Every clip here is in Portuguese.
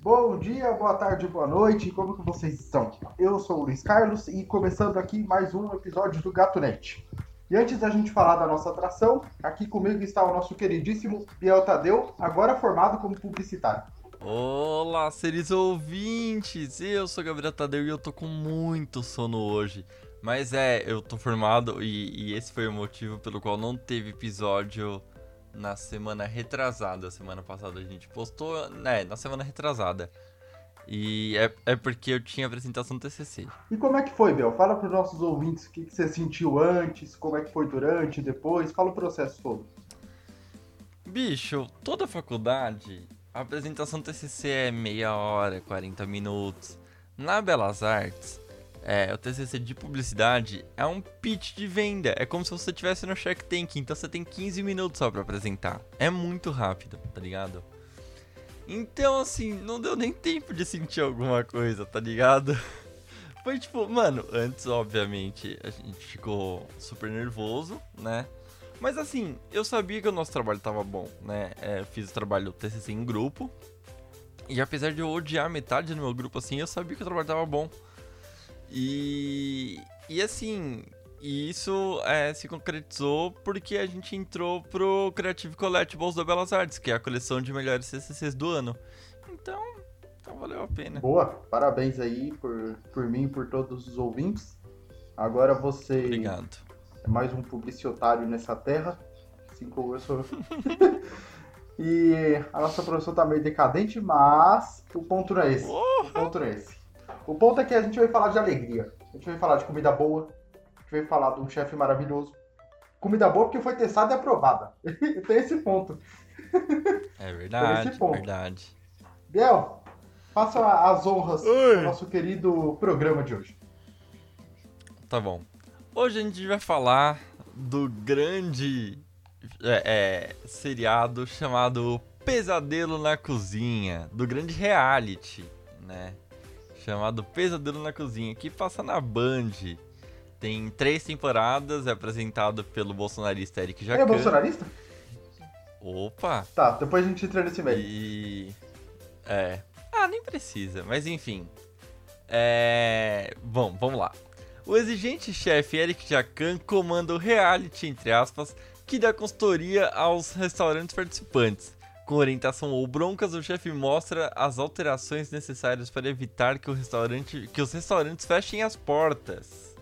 Bom dia, boa tarde, boa noite, como que vocês estão? Eu sou o Luiz Carlos e começando aqui mais um episódio do Gato Net. E antes da gente falar da nossa atração, aqui comigo está o nosso queridíssimo Biel Tadeu, agora formado como publicitário. Olá, seres ouvintes! Eu sou Gabriel Tadeu e eu tô com muito sono hoje. Mas é, eu tô formado e, e esse foi o motivo pelo qual não teve episódio na semana retrasada. Semana passada a gente postou, né, na semana retrasada. E é, é porque eu tinha apresentação do TCC. E como é que foi, Bel? Fala para os nossos ouvintes o que, que você sentiu antes, como é que foi durante, depois. Fala o processo todo. Bicho, toda faculdade, a apresentação do TCC é meia hora, 40 minutos. Na Belas Artes, é, o TCC de publicidade é um pitch de venda. É como se você estivesse no Shark Tank, então você tem 15 minutos só para apresentar. É muito rápido, tá ligado? Então, assim, não deu nem tempo de sentir alguma coisa, tá ligado? Foi tipo, mano, antes, obviamente, a gente ficou super nervoso, né? Mas assim, eu sabia que o nosso trabalho tava bom, né? É, fiz o trabalho TCC em grupo. E apesar de eu odiar metade do meu grupo, assim, eu sabia que o trabalho tava bom. E, e assim, isso é, se concretizou porque a gente entrou pro Creative Collectibles da Belas Artes, que é a coleção de melhores CCCs do ano. Então, então valeu a pena. Boa, parabéns aí por, por mim e por todos os ouvintes. Agora você Obrigado. é mais um publicitário nessa terra, assim como eu sou. e a nossa profissão tá meio decadente, mas o ponto não é esse. O ponto não é esse. O ponto é que a gente vai falar de alegria. A gente vai falar de comida boa. A gente vai falar de um chefe maravilhoso. Comida boa porque foi testada e aprovada. Tem esse ponto. É verdade, esse ponto. verdade. Biel, faça as honras Oi. do nosso querido programa de hoje. Tá bom. Hoje a gente vai falar do grande é, é, seriado chamado Pesadelo na Cozinha, do grande reality, né? Chamado Pesadelo na Cozinha, que passa na Band. Tem três temporadas, é apresentado pelo bolsonarista Eric é Jacan. bolsonarista? Opa! Tá, depois a gente entra nesse meio. E. É. Ah, nem precisa, mas enfim. É. Bom, vamos lá. O exigente chefe Eric Jacan comanda o reality, entre aspas, que dá consultoria aos restaurantes participantes. Com orientação ou broncas, o chefe mostra as alterações necessárias para evitar que, o restaurante, que os restaurantes fechem as portas.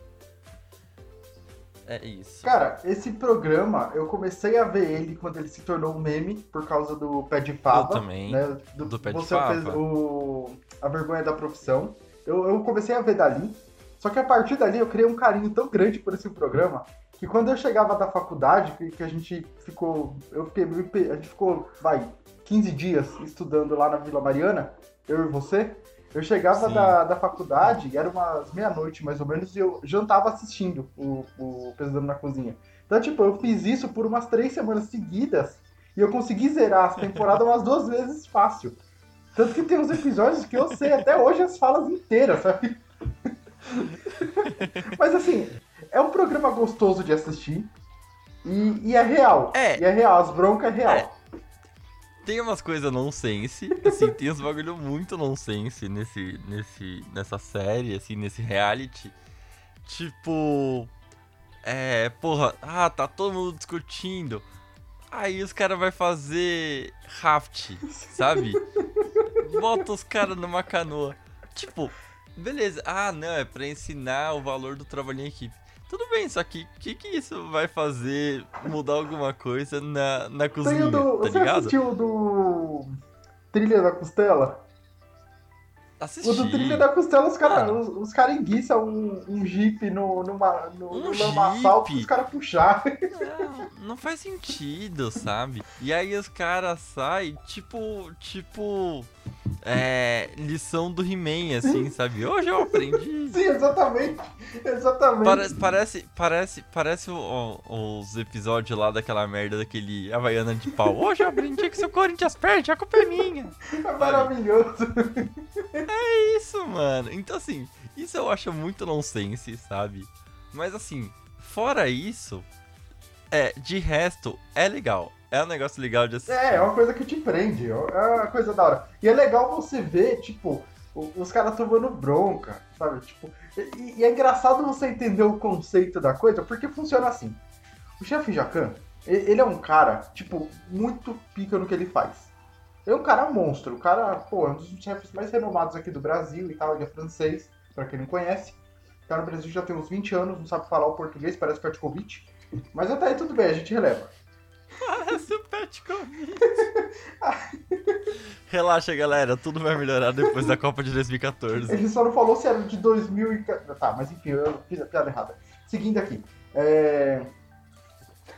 É isso. Cara, esse programa, eu comecei a ver ele quando ele se tornou um meme, por causa do Pé de Fava. Eu também, Né? do Pé de você Fava. fez o... A Vergonha da Profissão. Eu, eu comecei a ver dali, só que a partir dali eu criei um carinho tão grande por esse programa, que quando eu chegava da faculdade, que, a gente ficou... Eu fiquei, a gente ficou, vai, 15 dias estudando lá na Vila Mariana, eu e você... Eu chegava Sim. da, da faculdade, era umas meia-noite mais ou menos, e eu jantava assistindo o, o Pesadelo na Cozinha. Então, tipo, eu fiz isso por umas três semanas seguidas, e eu consegui zerar essa temporada umas duas vezes fácil. Tanto que tem uns episódios que eu sei até hoje as falas inteiras, sabe? Mas assim, é um programa gostoso de assistir, e, e é real. É. E é real, as broncas é real. É. Tem umas coisas nonsense, assim, tem uns bagulho muito nonsense nesse, nesse, nessa série, assim, nesse reality. Tipo, é, porra, ah, tá todo mundo discutindo. Aí os caras vai fazer raft, sabe? Bota os caras numa canoa. Tipo, beleza, ah, não, é pra ensinar o valor do trabalho em equipe. Tudo bem, só que o que, que isso vai fazer mudar alguma coisa na, na cozinha, do, tá você ligado? assistiu o do Trilha da Costela? Assisti. O do Trilha da Costela, os caras Ah. os, os cara enguiçam um, um jeep no, numa, no, Um no lamaçal os caras puxar. Não, não faz sentido, sabe? E aí os caras saem, tipo, tipo, é, lição do He-Man, assim, sabe? Hoje eu aprendi. Sim, exatamente. Exatamente. Pare- parece, parece, parece o- o- os episódios lá daquela merda daquele Havaiana de pau. Hoje eu aprendi que se o Corinthians perde, a culpa é minha. É maravilhoso. É isso, mano. Então, assim, isso eu acho muito nonsense, sabe? Mas, assim, fora isso, é, de resto, é legal. É É um negócio legal de assistir. É, é uma coisa que te prende, é uma coisa da hora. E é legal você ver, tipo, os caras tomando bronca, sabe? Tipo, e, e, é engraçado você entender o conceito da coisa, porque funciona assim. O chefe Jacan, ele é um cara, tipo, muito pica no que ele faz. Ele é um cara monstro, o cara, pô, é um dos chefes mais renomados aqui do Brasil e tal, ele é francês, pra quem não conhece. Cara no Brasil já tem uns 20 anos, não sabe falar o português, parece Petkovic. Mas até aí tudo bem, a gente releva. Parece o Petkovic. Relaxa, galera, tudo vai melhorar depois da Copa de 2014. Ele só não falou se era de 2000 e... Tá, mas enfim, eu fiz a piada errada. Seguindo aqui. É...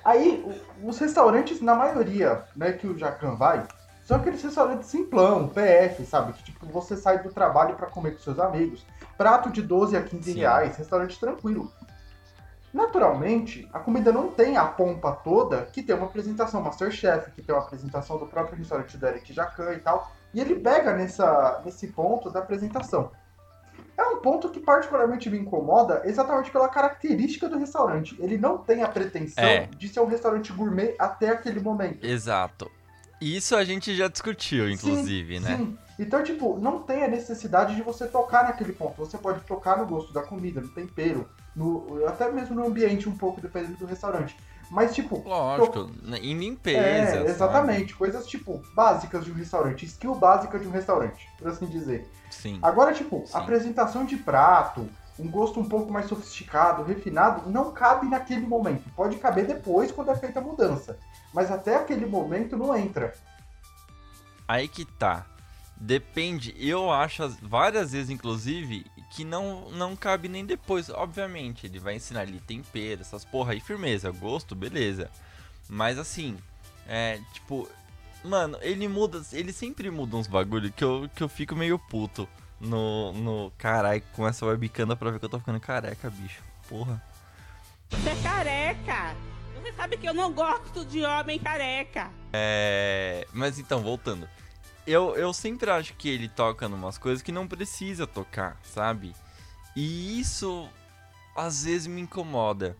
Aí, os restaurantes, na maioria, né, que o Jacan vai, são aqueles restaurantes simplão, PF, sabe? Que tipo, você sai do trabalho para comer com seus amigos. Prato de 12 a 15 Sim. reais, restaurante tranquilo. Naturalmente, a comida não tem a pompa toda que tem uma apresentação Masterchef, que tem uma apresentação do próprio restaurante do Eric Jacan e tal. E ele pega nessa, nesse ponto da apresentação. É um ponto que particularmente me incomoda exatamente pela característica do restaurante. Ele não tem a pretensão é. de ser um restaurante gourmet até aquele momento. Exato. Isso a gente já discutiu, inclusive, sim, né? Sim. Então, tipo, não tem a necessidade de você tocar naquele ponto. Você pode tocar no gosto da comida, no tempero, no, até mesmo no ambiente um pouco, dependendo do restaurante. Mas, tipo. Lógico, to... em limpeza. É, exatamente. Sabe? Coisas, tipo, básicas de um restaurante. Skill básica de um restaurante, por assim dizer. Sim. Agora, tipo, Sim. apresentação de prato, um gosto um pouco mais sofisticado, refinado, não cabe naquele momento. Pode caber depois, quando é feita a mudança. Mas até aquele momento não entra. Aí que tá. Depende, eu acho várias vezes, inclusive, que não, não cabe nem depois. Obviamente, ele vai ensinar ali tempero, essas porra aí, firmeza, gosto, beleza. Mas assim, é tipo, mano, ele muda, ele sempre muda uns bagulho que eu, que eu fico meio puto no, no caralho, com essa webcam pra ver que eu tô ficando careca, bicho. Porra. Você é careca! Você sabe que eu não gosto de homem careca. É. Mas então, voltando eu, eu sempre acho que ele toca numas coisas que não precisa tocar, sabe? E isso às vezes me incomoda.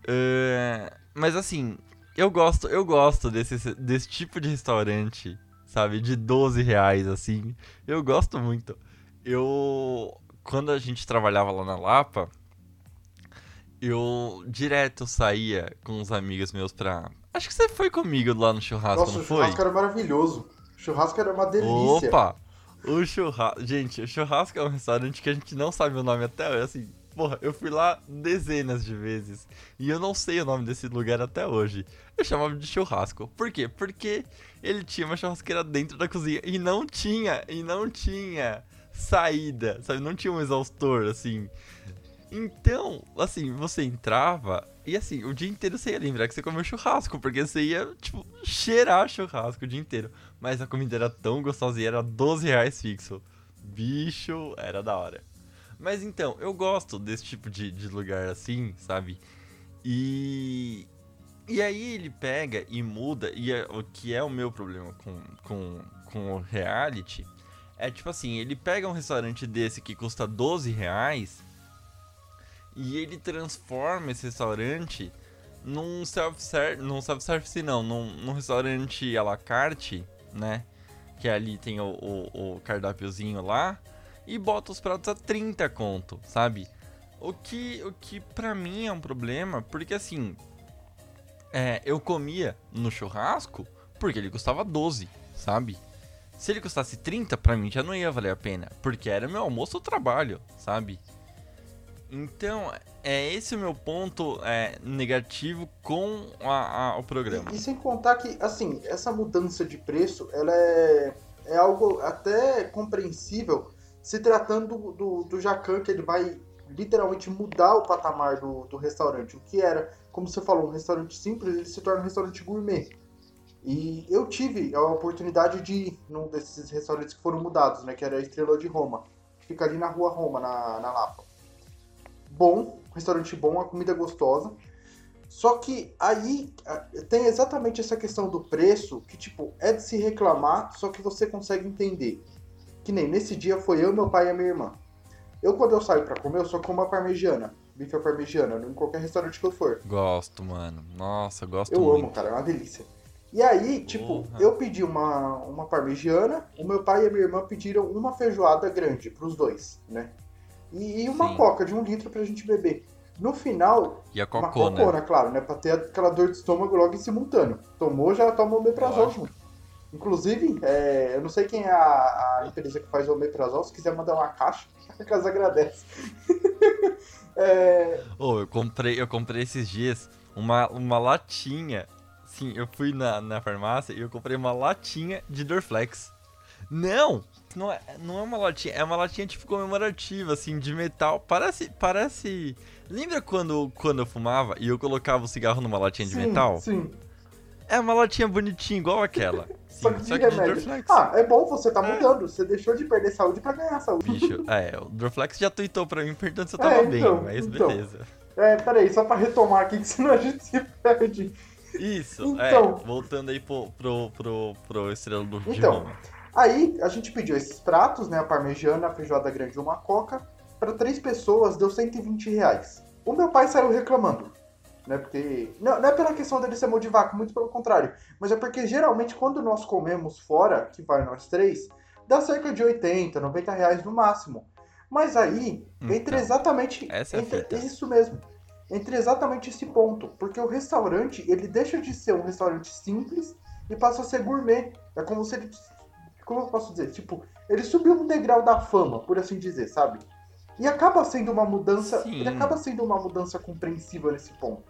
Uh, mas assim, eu gosto, eu gosto desse, desse tipo de restaurante, sabe? De 12 reais, assim. Eu gosto muito. Eu. Quando a gente trabalhava lá na Lapa, eu direto saía com uns amigos meus pra. Acho que você foi comigo lá no churrasco, Nossa, não foi? O churrasco era maravilhoso. Churrasco era uma delícia. Opa! O churrasco. Gente, o churrasco é um restaurante que a gente não sabe o nome até hoje. Assim, porra, eu fui lá dezenas de vezes. E eu não sei o nome desse lugar até hoje. Eu chamava de churrasco. Por quê? Porque ele tinha uma churrasqueira dentro da cozinha. E não tinha, e não tinha saída, sabe? Não tinha um exaustor, assim. Então, assim, você entrava e assim, o dia inteiro você ia lembrar que você comeu churrasco, porque você ia, tipo, cheirar churrasco o dia inteiro. Mas a comida era tão gostosa e era 12 reais fixo. Bicho, era da hora. Mas então, eu gosto desse tipo de, de lugar assim, sabe? E. E aí ele pega e muda, e é, o que é o meu problema com, com, com o reality é tipo assim, ele pega um restaurante desse que custa 12 reais e ele transforma esse restaurante num self-service, num self-service não, num, num, restaurante à la carte, né? Que ali tem o, o, o cardápiozinho lá e bota os pratos a 30 conto, sabe? O que, o que pra mim é um problema, porque assim, é, eu comia no churrasco porque ele custava 12, sabe? Se ele custasse 30, pra mim já não ia valer a pena, porque era meu almoço ou trabalho, sabe? Então, é esse o meu ponto é, negativo com a, a, o programa. E, e, sem contar que, assim, essa mudança de preço, ela é, é algo até compreensível se tratando do, do, Jacan, que ele vai literalmente mudar o patamar do, do restaurante. O que era, como você falou, um restaurante simples, ele se torna um restaurante gourmet. E eu tive a oportunidade de ir num desses restaurantes que foram mudados, né? Que era a Estrela de Roma, que fica ali na rua Roma, na, na Lapa bom, um restaurante bom, a comida gostosa. Só que aí tem exatamente essa questão do preço que, tipo, é de se reclamar, só que você consegue entender. Que nem nesse dia foi eu, meu pai e a minha irmã. Eu, quando eu saio pra comer, eu só como a parmegiana. Bife à parmegiana, em qualquer restaurante que eu for. Gosto, mano. Nossa, gosto eu muito. Eu amo, cara, é uma delícia. E aí, tipo, Porra. eu pedi uma, uma parmegiana, o meu pai e a minha irmã pediram uma feijoada grande pros dois, né? E, e uma Sim. coca de um litro pra gente beber. No final, E a uma cocona. cocona, claro, né? Pra ter aquela dor de estômago logo em simultâneo. Tomou, já toma o omeprazol Lógico. junto. Inclusive, é, eu não sei quem é a, a empresa que faz o omeprazol, se quiser mandar uma caixa, a casa agradece. É, Ô, eu comprei, eu comprei esses dias uma, uma latinha. Sim, eu fui na, na farmácia e eu comprei uma latinha de Dorflex. Não! Não é, não é uma latinha, é uma latinha tipo comemorativa, assim, de metal. Parece. Parece. Lembra quando, quando eu fumava e eu colocava o cigarro numa latinha de sim, metal? Sim, É uma latinha bonitinha, igual aquela. Sim, só que de remédio. Dorflex. Ah, é bom, você tá É. mudando. Você deixou de perder saúde pra ganhar saúde. Bicho, é, o Dorflex já tweetou pra mim se eu tava É, bem, então, mas então. beleza. É, peraí, só pra retomar aqui, que senão a gente se perde. Isso, Então. é, voltando aí pro, pro, pro, pro Estrela do de Então. Roma. Aí a gente pediu esses pratos, né? A parmegiana, a feijoada grande e uma coca. Pra três pessoas deu 120 reais. O meu pai saiu reclamando. Né, porque. Não, não é pela questão dele ser mão de vaca, muito pelo contrário. Mas é porque geralmente quando nós comemos fora, que vai nós três, dá cerca de 80, 90 reais no máximo. Mas aí, entre Então, exatamente. essa é entre, fita. Isso mesmo. Entre exatamente esse ponto. Porque o restaurante, ele deixa de ser um restaurante simples e passa a ser gourmet. É como se ele. Como eu posso dizer? Tipo, ele subiu um degrau da fama, por assim dizer, sabe? E acaba sendo uma mudança. Sim. Ele acaba sendo uma mudança compreensiva nesse ponto.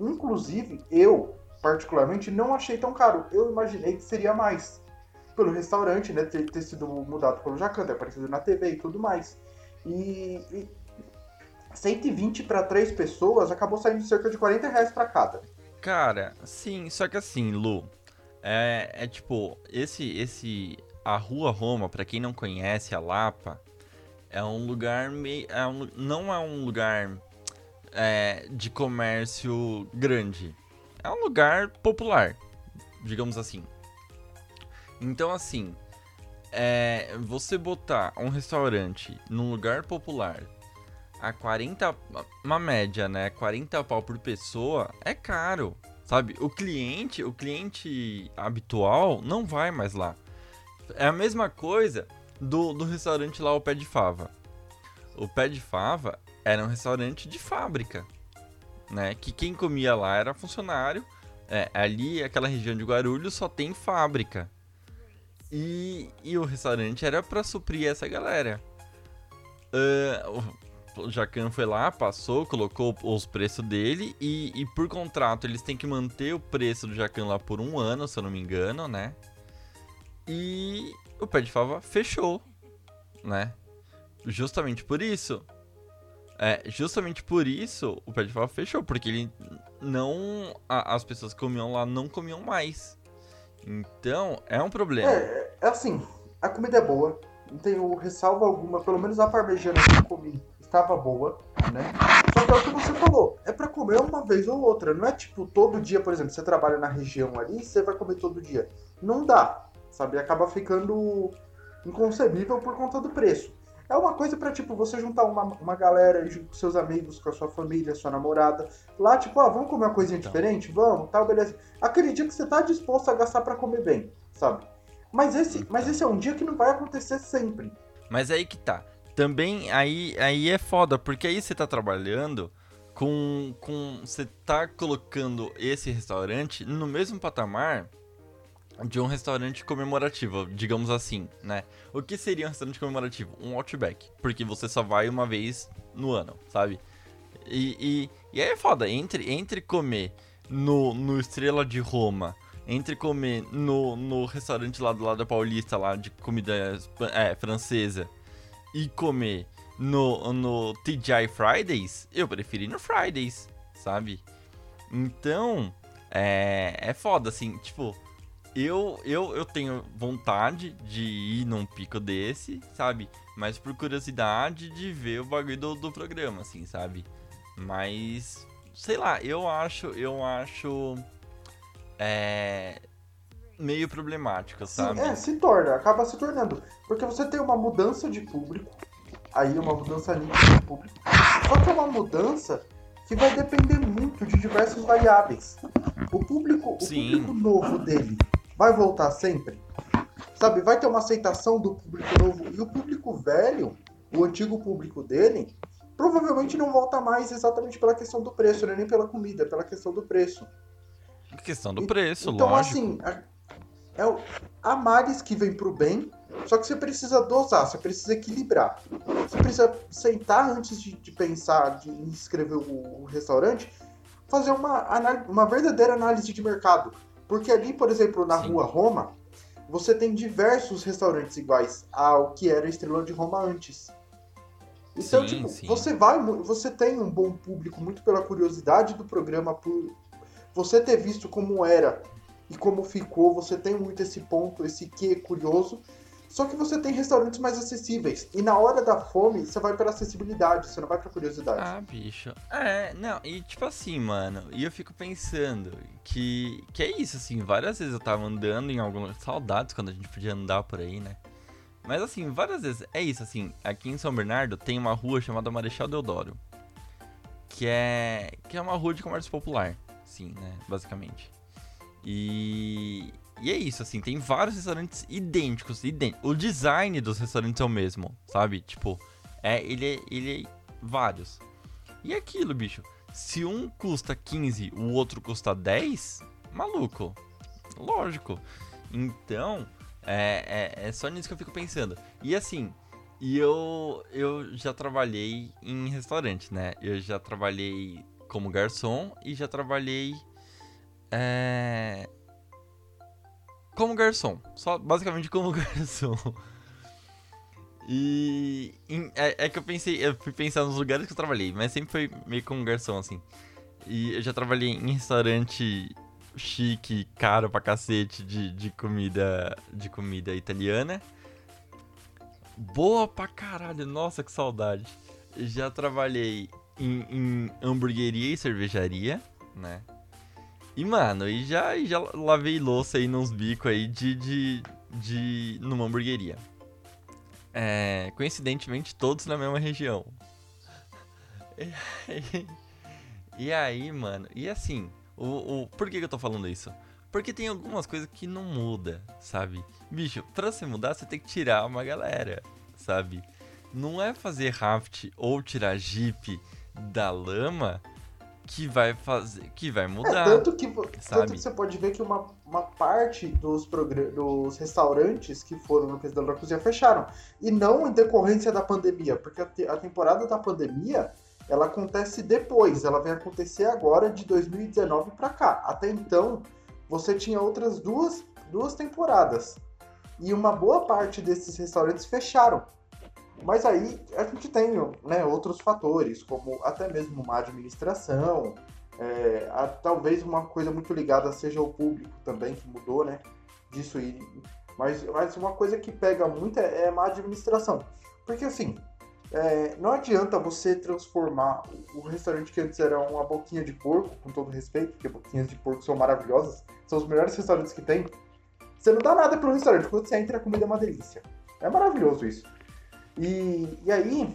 Inclusive, eu, particularmente, não achei tão caro. Eu imaginei que seria mais. Pelo restaurante, né? Ter, ter sido mudado pelo Jacan, ter aparecido na TV e tudo mais. E. e 120 para três pessoas acabou saindo cerca de 40 reais pra cada. Cara, sim, só que assim, Lu, é, é tipo, esse, esse, a Rua Roma, pra quem não conhece a Lapa, é um lugar meio, é um- não é um lugar é, de comércio grande, é um lugar popular, digamos assim. Então assim, é, você botar um restaurante num lugar popular a 40, uma média, né? 40 pau por pessoa é caro, sabe? O cliente, o cliente habitual não vai mais lá. É a mesma coisa do, do restaurante lá, o Pé de Fava. O Pé de Fava era um restaurante de fábrica, né? Que quem comia lá era funcionário. É, ali, aquela região de Guarulhos, só tem fábrica. E, e o restaurante era pra suprir essa galera. O- o Jacan foi lá, passou, colocou os preços dele e, e por contrato eles têm que manter o preço do Jacan lá por um ano, se eu não me engano, né? E o Pé de Fava fechou, né? Justamente por isso. É, justamente por isso o Pé de Fava fechou, porque ele não. a- as pessoas que comiam lá não comiam mais. Então, é um problema. É, é assim, a comida é boa, não tenho ressalva alguma, pelo menos a parmegiana que eu comi estava boa, né? Só que é o que você falou, é pra comer uma vez ou outra, não é tipo todo dia, por exemplo, você trabalha na região ali, você vai comer todo dia. Não dá, sabe? Acaba ficando inconcebível por conta do preço. É uma coisa pra, tipo, você juntar uma, uma galera com seus amigos, com a sua família, sua namorada. Lá, tipo, ah, vamos comer uma coisinha Então. diferente? Vamos, tal, beleza. Aquele dia que você tá disposto a gastar pra comer bem, sabe? Mas esse, mas esse é um dia que não vai acontecer sempre. Mas aí que tá. Também aí, aí é foda, porque aí você tá trabalhando com. com você tá colocando esse restaurante no mesmo patamar de um restaurante comemorativo, digamos assim, né? O que seria um restaurante comemorativo? Um Outback. Porque você só vai uma vez no ano, sabe? E, e, e aí é foda, entre, entre comer no, no Estrela de Roma, entre comer no, no restaurante lá do lado da Paulista, lá de comida é, francesa, e comer no, no TGI Fridays, eu prefiro ir no Fridays, sabe? Então, é, é foda, assim, tipo, eu, eu, eu tenho vontade de ir num pico desse, sabe? Mas por curiosidade de ver o bagulho do, do programa, assim, sabe? Mas, sei lá, eu acho, eu acho, é, meio problemático, Sim, sabe? é, se torna, acaba se tornando. Porque você tem uma mudança de público, aí uma mudança nítida de público. Só que é uma mudança que vai depender muito de diversas variáveis. O público, o Sim. público novo dele vai voltar sempre? Sabe, vai ter uma aceitação do público novo e o público velho, o antigo público dele, provavelmente não volta mais exatamente pela questão do preço, né? nem pela comida, pela questão do preço. Questão do preço, Então, lógico. assim, a- é o- há males que vem pro bem, só que você precisa dosar, você precisa equilibrar. Você precisa sentar antes de, de pensar de, em escrever o, o restaurante, fazer uma, uma verdadeira análise de mercado. Porque ali, por exemplo, na Sim. rua Roma, você tem diversos restaurantes iguais ao que era a Estrela de Roma antes. Então, Sim, tipo, sim. você vai, você tem um bom público muito pela curiosidade do programa, por você ter visto como era e como ficou, você tem muito esse ponto, esse quê curioso. Só que você tem restaurantes mais acessíveis. E na hora da fome, você vai pela acessibilidade, você não vai pra curiosidade. Ah, bicho. É, não, e tipo assim, mano, e eu fico pensando que, que é isso, assim, várias vezes eu tava andando em algum. Saudades quando a gente podia andar por aí, né? Mas assim, várias vezes, é isso, assim, aqui em São Bernardo tem uma rua chamada Marechal Deodoro. Que é. Que é uma rua de comércio popular, sim, né? Basicamente. E. E é isso, assim, tem vários restaurantes idênticos, idênticos. O design dos restaurantes é o mesmo, sabe? Tipo, é, ele é, ele é vários. E é aquilo, bicho. Se um custa 15, o outro custa 10, maluco. Lógico. Então, é, é, é só nisso que eu fico pensando. E assim, e eu, eu já trabalhei em restaurante, né? Eu já trabalhei como garçom e já trabalhei. É, como garçom. Só basicamente como garçom. E em- é, é que eu pensei, eu fui pensar nos lugares que eu trabalhei, mas sempre foi meio como garçom, assim. E eu já trabalhei em restaurante chique, caro pra cacete de, de comida de comida italiana. Boa pra caralho, nossa que saudade. Já trabalhei em, em hamburgueria e cervejaria, né? E, mano, e já, já lavei louça aí nos bicos aí de, de, de. numa hamburgueria. É, coincidentemente, todos na mesma região. E aí, e aí, mano, e assim, o, o, por que, que eu tô falando isso? Porque tem algumas coisas que não muda, sabe? Bicho, pra você mudar, você tem que tirar uma galera, sabe? Não é fazer raft ou tirar jeep da lama que vai fazer, que vai É, mudar. tanto, que, tanto que você pode ver que uma, uma parte dos, dos restaurantes que foram no Presidente da Cozinha fecharam. E não em decorrência da pandemia, porque a, te- a temporada da pandemia ela acontece depois, ela vai acontecer agora de 2019 pra cá. Até então, você tinha outras duas, duas temporadas. E uma boa parte desses restaurantes fecharam. Mas aí a gente tem né, outros fatores, como até mesmo uma administração, é, a- talvez uma coisa muito ligada seja o público também, que mudou, né? Disso aí. Mas, mas uma coisa que pega muito é, é má administração. Porque assim, é, não adianta você transformar o, restaurante que antes era uma boquinha de porco, com todo respeito, porque boquinhas de porco são maravilhosas, são os melhores restaurantes que tem. Você não dá nada pro restaurante, quando você entra a comida é uma delícia. É maravilhoso isso. E, e aí,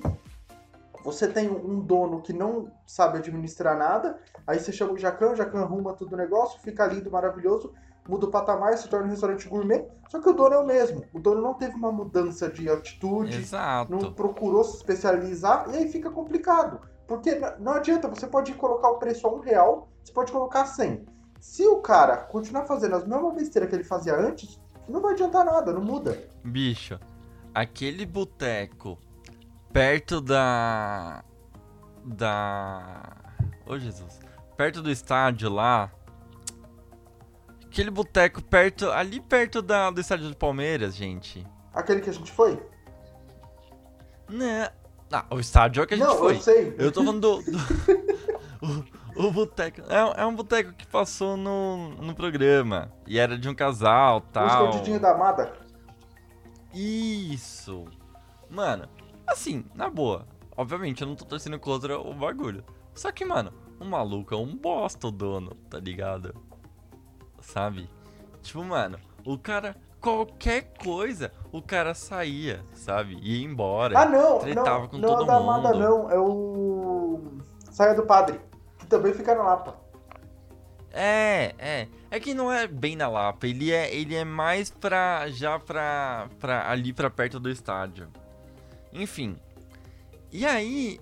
você tem um dono que não sabe administrar nada, aí você chama o Jacan, o Jacan arruma tudo o negócio, fica lindo, maravilhoso, muda o patamar, se torna um restaurante gourmet, só que o dono é o mesmo. O dono não teve uma mudança de atitude, Exato. não procurou se especializar, e aí fica complicado. Porque não adianta, você pode colocar o preço a um real, você pode colocar a 100. Se o cara continuar fazendo as mesmas besteiras que ele fazia antes, não vai adiantar nada, não muda. Bicho, aquele boteco perto da. Da. Ô Jesus. Perto do estádio lá. Aquele boteco perto. Ali perto da, do estádio do Palmeiras, gente. Aquele que a gente foi? Não. Ah, o estádio é o que a gente não, foi. eu sei. Eu tô falando do. do- o, o boteco. É, é um boteco que passou no, no programa. E era de um casal O tal. escondidinho da Amada. Isso. Mano, assim, na boa. Obviamente, eu não tô torcendo contra o bagulho. Só que, mano, o maluco é um bosta o dono, tá ligado? Sabe? Tipo, mano, o cara. Qualquer coisa, o cara saía, sabe? Ia embora. Ah, não, tretava não, com não é todo mundo. não. É o. Saia do Padre. também fica na Lapa. É, é. É que não é bem na Lapa. Ele é, ele é mais pra. já pra, pra. ali pra perto do estádio. Enfim. E aí.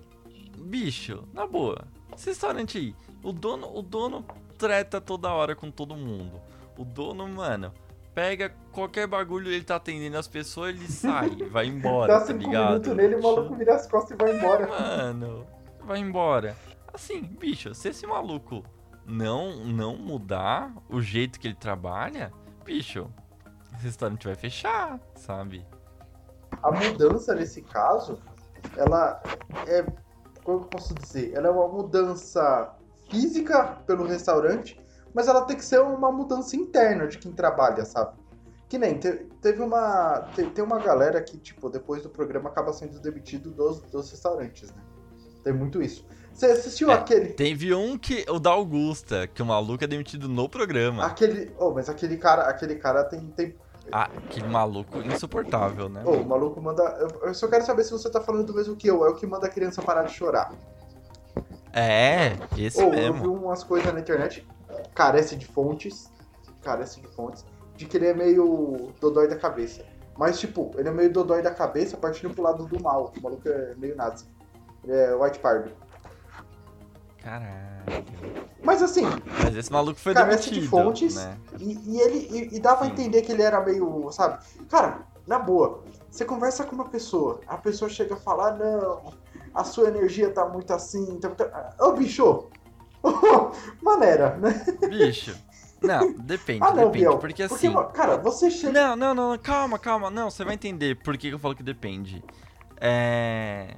Bicho, na boa. Esse restaurante aí. O dono, o dono treta toda hora com todo mundo. O dono, mano, pega qualquer bagulho, ele tá atendendo as pessoas, ele sai, vai embora, Dá tá cinco ligado? minutos nele, o maluco vira as costas e vai embora. Mano, vai embora. Assim, bicho, se esse maluco não não mudar o jeito que ele trabalha, bicho, esse restaurante vai fechar, sabe? A mudança nesse caso, ela é. Como eu posso dizer? Ela é uma mudança física pelo restaurante, mas ela tem que ser uma mudança interna de quem trabalha, sabe? Que nem te- teve uma. te- Tem uma galera que, tipo, depois do programa acaba sendo demitido dos, dos restaurantes, né? Tem muito isso. Você assistiu É. aquele. Teve um que, o da Augusta, que o maluco é demitido no programa. Aquele. Oh, mas aquele cara, aquele cara tem, tem Ah, aquele maluco insuportável, né? Ô, o maluco manda. Eu, eu só quero saber se você tá falando do mesmo que eu. É o que manda a criança parar de chorar. É, esse Ô, eu vi mesmo. umas coisas na internet, carece de fontes. Carece de fontes. De que ele é meio dodói da cabeça. Mas, tipo, ele é meio dodói da cabeça partindo pro lado do mal. O maluco é meio nazi. Ele é white pardo. Caralho. Mas assim, Mas esse maluco foi carece demitido, de fontes. né? E, e ele e, e dava a Sim. entender que ele era meio, sabe? Cara, na boa, você conversa com uma pessoa, a pessoa chega a falar, não, a sua energia tá muito assim, tá muito... Ô bicho! Maneira, né? Bicho. Não, depende, Ah não, depende. Biel. Porque assim. cara, você chega. Não, não, não, calma, calma. Não, você vai entender por que que eu falo que depende. É.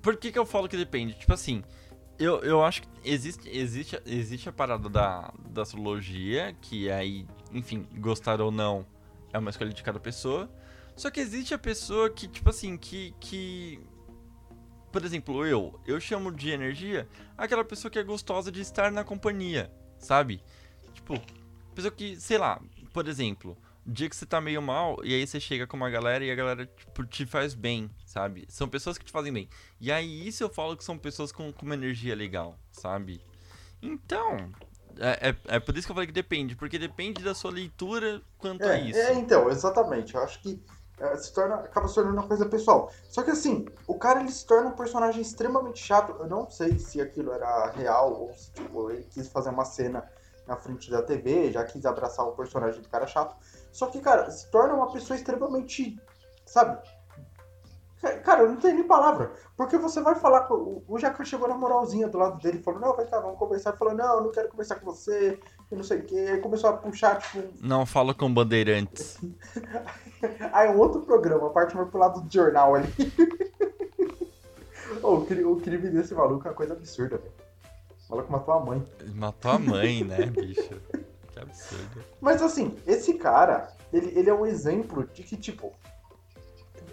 Por que, que eu falo que depende? Tipo assim, eu, eu acho que existe, existe, existe a parada da, da astrologia, que aí, enfim, gostar ou não, é uma escolha de cada pessoa. Só que existe a pessoa que, tipo assim, que. que por exemplo, eu, eu chamo de energia aquela pessoa que é gostosa de estar na companhia, sabe? Tipo, pessoa que, sei lá, por exemplo, dia que você tá meio mal e aí você chega com uma galera e a galera tipo, te faz bem, sabe? São pessoas que te fazem bem. E aí isso eu falo que são pessoas com, com uma energia legal, sabe? Então, é, é, é por isso que eu falei que depende, porque depende da sua leitura quanto a É, isso. é, então, exatamente. Eu acho que é, se torna, acaba se tornando uma coisa pessoal. Só que assim, o cara ele se torna um personagem extremamente chato. Eu não sei se aquilo era real ou se tipo, ele quis fazer uma cena na frente da TV, já quis abraçar o personagem do cara chato. Só que, cara, se torna uma pessoa extremamente, sabe? Ca- Cara, eu não tenho nem palavra. Porque você vai falar com. o- Jacan chegou na moralzinha do lado dele e falou: Não, vai cá, vamos conversar. Ele falou: Não, eu não quero conversar com você, e não sei o quê. Aí começou a puxar, tipo, Não fala com bandeirantes. Aí um outro programa, a parte mais pro lado do jornal ali. Ô, o, cri- o crime desse maluco é uma coisa absurda, velho. O maluco matou a mãe. Matou a mãe, né, bicho? Que absurdo. Mas assim, esse cara, ele, ele é um exemplo de que, tipo,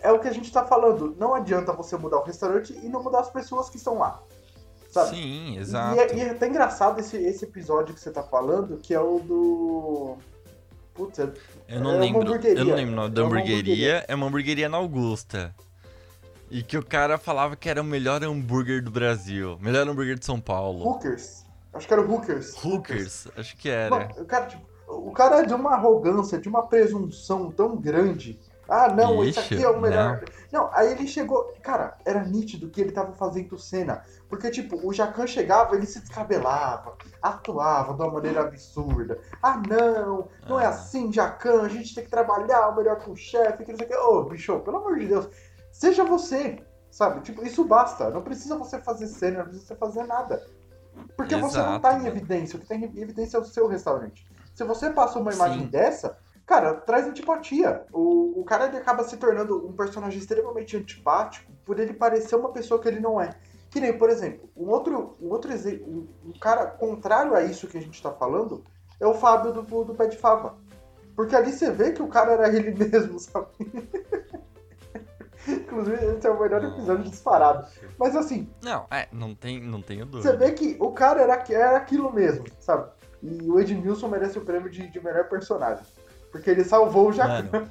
é o que a gente tá falando. Não adianta você mudar o restaurante e não mudar as pessoas que estão lá. Sabe? Sim, E exato. é, e é até engraçado esse, esse episódio que você tá falando, que é o do. Putz, é- Eu É não uma lembro. Eu não lembro o nome da É hamburgueria. É uma hamburgueria na Augusta. E que o cara falava que era o melhor hambúrguer do Brasil. Melhor hambúrguer de São Paulo. Hookers. Acho que era o Hookers. Hookers, acho que era. Mano, o cara, tipo, o cara é de uma arrogância, de uma presunção tão grande. Ah, não, esse Ixi, aqui é o melhor. Não. aí ele chegou. Cara, era nítido que ele tava fazendo cena. Porque, tipo, o Jacan chegava, ele se descabelava, atuava de uma maneira absurda. Ah, não, não é Ah. assim, Jacan, a gente tem que trabalhar o melhor com o chefe, que não sei o que. Ô, bicho, pelo amor de Deus, seja você, sabe? Tipo, isso basta. Não precisa você fazer cena, não precisa você fazer nada. Porque você não tá Exato, em mano. evidência, o que tá em evidência é o seu restaurante. Se você passa uma imagem Sim. dessa, cara, traz antipatia. O, o cara ele acaba se tornando um personagem extremamente antipático por ele parecer uma pessoa que ele não é. Que nem, por exemplo, um outro, um outro exemplo, um, um cara contrário a isso que a gente tá falando é o Fábio do, do Pé de Fava. Porque ali você vê que o cara era ele mesmo, sabe? Inclusive, esse é o melhor episódio disparado. Mas assim, Não, é, não, tem, não tenho você dúvida. vê que o cara era, era aquilo mesmo, sabe? E o Edmilson merece o prêmio de, de melhor personagem. Porque ele salvou o Jacan.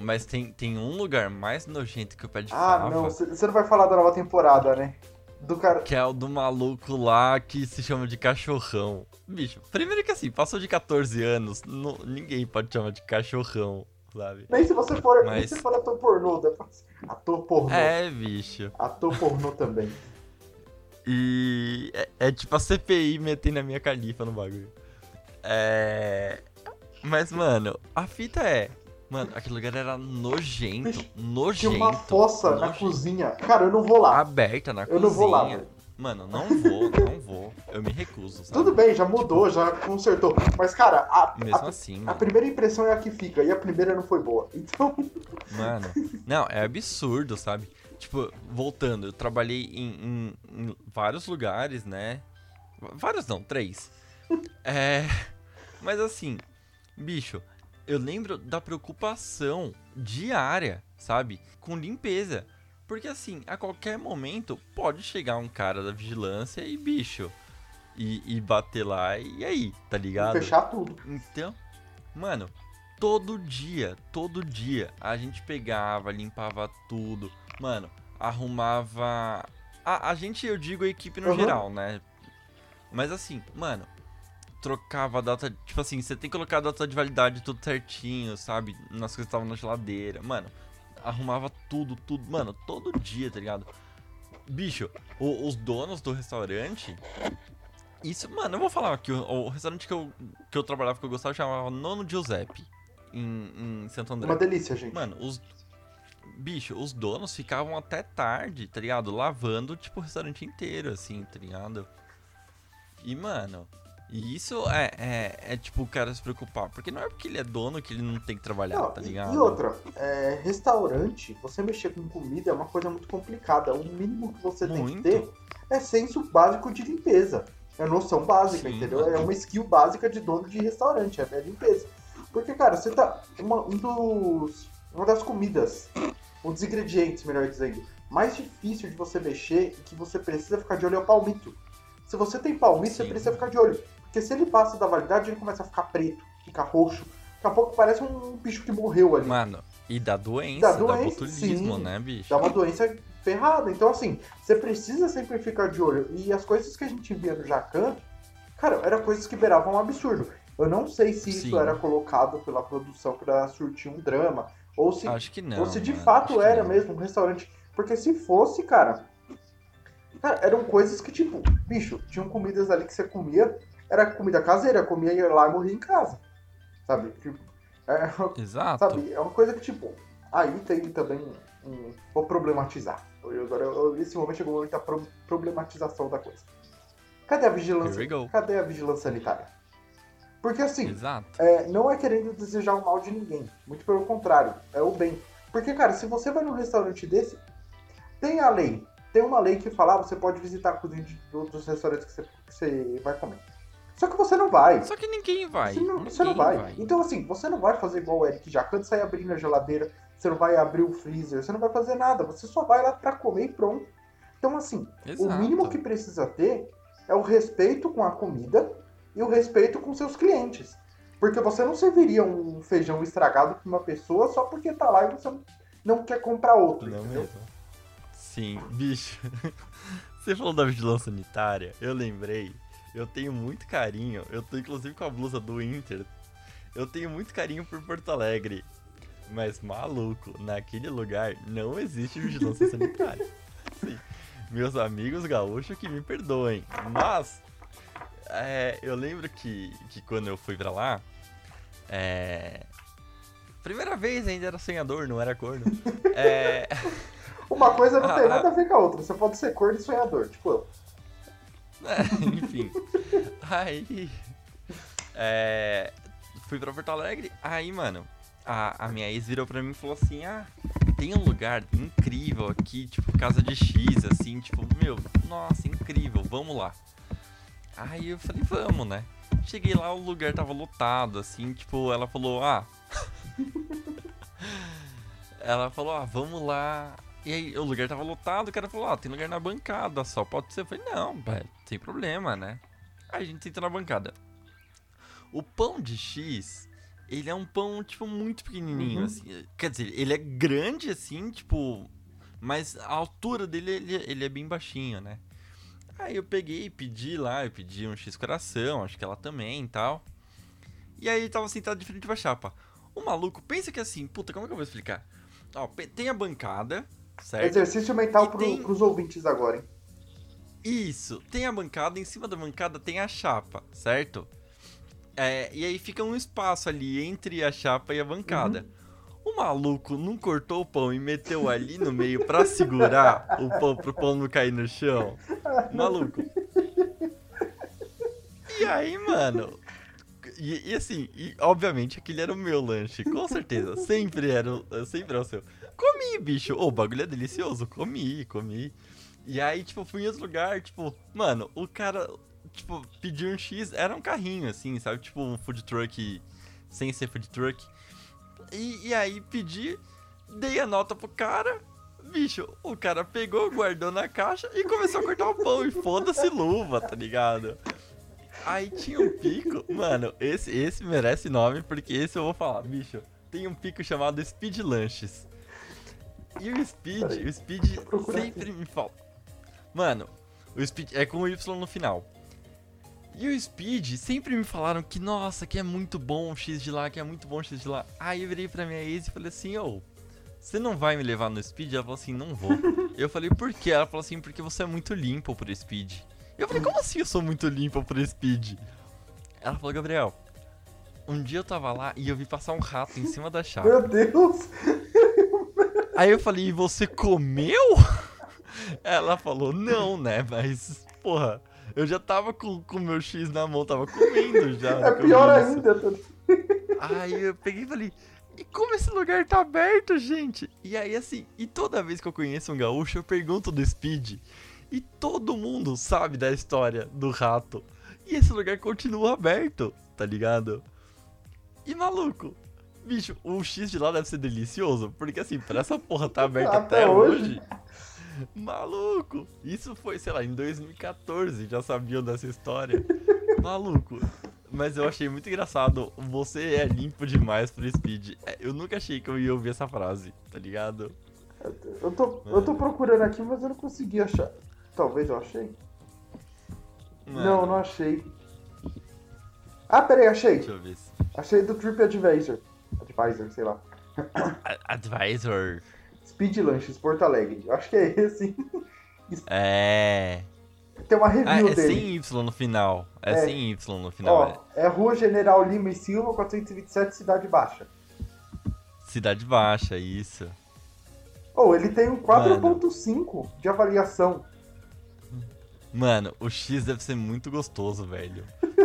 Mas tem, tem um lugar mais nojento que o pé de Ah, fava. não, você você não vai falar da nova temporada, né? Do cara. Que é o do maluco lá que se chama de cachorrão. Bicho, primeiro que assim, passou de 14 anos, não- ninguém pode chamar de cachorrão, sabe? Nem se você for, Mas- se for ator pornô. depois- Ator pornô. É, bicho. Ator pornô também. E é, é tipo a CPI metendo a minha califa no bagulho. É. Mas, mano, a fita é. Mano, aquele lugar era nojento. Bicho, Tinha Nojento. uma fossa na nojento. cozinha. Cara, eu não vou lá. Aberta na Eu cozinha. não vou lá, velho. Mano, não vou, não vou. Eu me recuso, sabe? Tudo bem, já mudou, já consertou. Mas, cara, a, Mesmo a, assim, a mano. primeira impressão é a que fica. E a primeira não foi boa. Então, Mano, não, é absurdo, sabe? Tipo, voltando, eu trabalhei em, em- em vários lugares, né? Vários não, três. É. Mas assim, bicho, eu lembro da preocupação diária, sabe? Com limpeza. Porque assim, a qualquer momento pode chegar um cara da vigilância e, bicho, e, e bater lá e aí, tá ligado? fechar tudo. Então, mano, todo dia, todo dia a gente pegava, limpava tudo, mano, arrumava. A, a gente, eu digo a equipe no Uhum. geral, né? Mas assim, mano, trocava a data. Tipo assim, você tem que colocar a data de validade tudo certinho, sabe? Nas coisas que estavam na geladeira, mano. Arrumava tudo, tudo, mano, todo dia, tá ligado? Bicho, o- os donos do restaurante. Isso, mano, eu vou falar aqui, o, o restaurante que eu, que eu trabalhava, que eu gostava, chamava Nono Giuseppe, em, em Santo André. Uma delícia, gente. Mano, os. Bicho, os donos ficavam até tarde, tá ligado? Lavando, tipo, o restaurante inteiro, assim, tá ligado? E, mano, e isso é, é, é, tipo, o cara se preocupar. Porque não é porque ele é dono que ele não tem que trabalhar, Não, tá ligado? e outra, é, restaurante, você mexer com comida é uma coisa muito complicada. O mínimo que você tem que Muito. ter é senso básico de limpeza. É noção básica, Sim, entendeu? mano. É uma skill básica de dono de restaurante, é a limpeza. Porque, cara, você tá. Uma, um dos, uma das comidas, um dos ingredientes, melhor dizendo, mais difícil de você mexer e que você precisa ficar de olho é o palmito. Se você tem palmito, você Sim. precisa ficar de olho. Porque se ele passa da validade, ele começa a ficar preto, fica roxo. Daqui a pouco parece um bicho que morreu ali. Mano, e da doença, da doença, botulismo, sim. né, bicho? dá uma doença ferrada. Então, assim, você precisa sempre ficar de olho. E as coisas que a gente via no Jacan, cara, eram coisas que beiravam um absurdo. Eu não sei se isso Sim. era colocado pela produção pra surtir um drama, ou se, Acho que não. ou se de mano, fato era mesmo um restaurante. Porque se fosse, cara, cara, eram coisas que, tipo, bicho, tinham comidas ali que você comia, era comida caseira, comia ia lá e morria em casa. Sabe? Tipo, é, Exato. Sabe, é uma coisa que, tipo, aí tem também um. Vou problematizar. Eu, agora, eu, esse momento chegou muita pro, problematização da coisa. Cadê a vigilância? Cadê a vigilância sanitária? Porque assim, é, não é querendo desejar o mal de ninguém. Muito pelo contrário, é o bem. Porque, cara, se você vai num restaurante desse, tem a lei. Tem uma lei que fala, ah, você pode visitar a cozinha de outros restaurantes que você, que você vai comer. Só que você não vai. Só que ninguém vai. Você não, ninguém você não vai. Então, assim, você não vai fazer igual o Eric Jacan, sair abrindo a geladeira, você não vai abrir o freezer, você não vai fazer nada, você só vai lá pra comer e pronto. Então, assim, Exato. o mínimo que precisa ter é o respeito com a comida e o respeito com seus clientes. Porque você não serviria um feijão estragado pra uma pessoa só porque tá lá e você não quer comprar outro, Não entendeu? mesmo. Sim, bicho. Você falou da vigilância sanitária, eu lembrei. Eu tenho muito carinho, eu tô inclusive com a blusa do Inter. Eu tenho muito carinho por Porto Alegre. Mas maluco, naquele lugar não existe vigilância sanitária. Sim. Meus amigos gaúchos que me perdoem. Mas é, eu lembro que, que quando eu fui pra lá, é, Primeira vez ainda era sonhador, não era corno. É. Uma coisa não tem Ah, nada a ver com a outra. Você pode ser corno e sonhador, tipo eu. Enfim. Aí. É, fui pra Porto Alegre. Aí, mano, a, a minha ex virou pra mim e falou assim: Ah, tem um lugar incrível aqui, tipo, casa de X, assim, tipo, meu, nossa, incrível, vamos lá. Aí eu falei, vamos, né? Cheguei lá, o lugar tava lotado, assim, tipo, ela falou, ah. ela falou, ah, vamos lá. E aí o lugar tava lotado, o cara falou, ah, tem lugar na bancada só, pode ser. Eu falei, não, pai, sem problema, né? Aí a gente sentou na bancada. O pão de X, ele é um pão, tipo, muito pequenininho, Uhum. assim. Quer dizer, ele é grande, assim, tipo... Mas a altura dele, ele, ele é bem baixinho, né? Aí eu peguei, pedi lá, eu pedi um X coração, acho que ela também e tal. E aí ele tava sentado de frente pra chapa. O maluco, pensa que assim, puta, como é que eu vou explicar? Ó, tem a bancada, certo? Exercício mental pro, tem- pros ouvintes agora, hein? Isso, tem a bancada, em cima da bancada tem a chapa, certo? É, e aí fica um espaço ali entre a chapa e a bancada. O maluco não cortou o pão e meteu ali no meio pra segurar o pão pro pão não cair no chão. Maluco. E aí, mano? E, e assim, e, obviamente aquele era o meu lanche, com certeza. Sempre era, sempre é o seu. Comi, bicho. Ô, o bagulho é delicioso. Comi, comi. E aí, tipo, fui em outro lugar, tipo, mano, o cara, tipo, pediu um X, era um carrinho, assim, sabe? Tipo, um food truck sem ser food truck. E, e aí pedi, dei a nota pro cara, bicho, o cara pegou, guardou na caixa e começou a cortar o pão. E foda-se luva, tá ligado? Aí tinha um pico, mano, esse, esse merece nome, porque esse eu vou falar, bicho. Tem um pico chamado Speed Lanches. E o Speed, Peraí, o Speed sempre me fala. Mano, o Speed é com o Y no final. E o Speed sempre me falaram que, nossa, que é muito bom o X de lá, que é muito bom o X de lá. Aí eu virei pra minha ex e falei assim, ô, você não vai me levar no Speed? Ela falou assim, não vou. eu falei, por quê? Ela falou assim, porque você é muito limpo pro Speed. Eu falei, como assim eu sou muito limpo pro Speed? Ela falou, Gabriel, um dia eu tava lá e eu vi passar um rato em cima da chave. Meu Deus! Aí eu falei, e você comeu? Ela falou, não, né? Mas, porra, eu já tava com o meu X na mão, tava comendo já. É pior ainda. Aí eu peguei e falei, e como esse lugar tá aberto, gente? E aí assim, e toda vez que eu conheço um gaúcho, eu pergunto do Speed. E todo mundo sabe da história do rato. E esse lugar continua aberto, tá ligado? E maluco, bicho, o X de lá deve ser delicioso. Porque assim, pra essa porra tá aberta Até até, hoje. hoje. Maluco, isso foi, sei lá, em 2014, já sabiam dessa história. Maluco, mas eu achei muito engraçado. Você é limpo demais pro Speed. É, Eu nunca achei que eu ia ouvir essa frase, tá ligado? Eu tô, eu tô procurando aqui, mas eu não consegui achar. Talvez eu achei? Não, não achei. Ah, peraí, achei. Deixa eu ver. Achei do TripAdvisor. Advisor, sei lá. Advisor. Speed Lanches, Porto Alegre. Acho que é esse. É. Tem uma Ah, review é dele. sem Y no final. É, É. sem Y no final. Ó, é Rua General Lima e Silva, 427, Cidade Baixa. é. Cidade Baixa, isso. Ou ele tem um 4.5 de avaliação. Mano, o X deve ser muito gostoso, velho.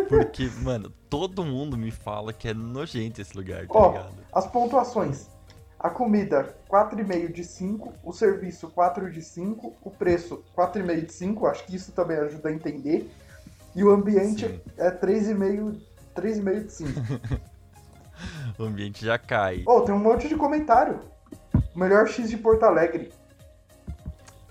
Porque, mano, todo mundo me fala que é nojento esse lugar, tá Ó, ligado? as pontuações. A comida, 4,5 de 5. O serviço, 4 de 5. O preço, 4,5 de 5. Acho que isso também ajuda a entender. E o ambiente Sim. é 3,5 3,5 de 5. O ambiente já cai. Oh, tem um monte de comentário. Melhor X de Porto Alegre.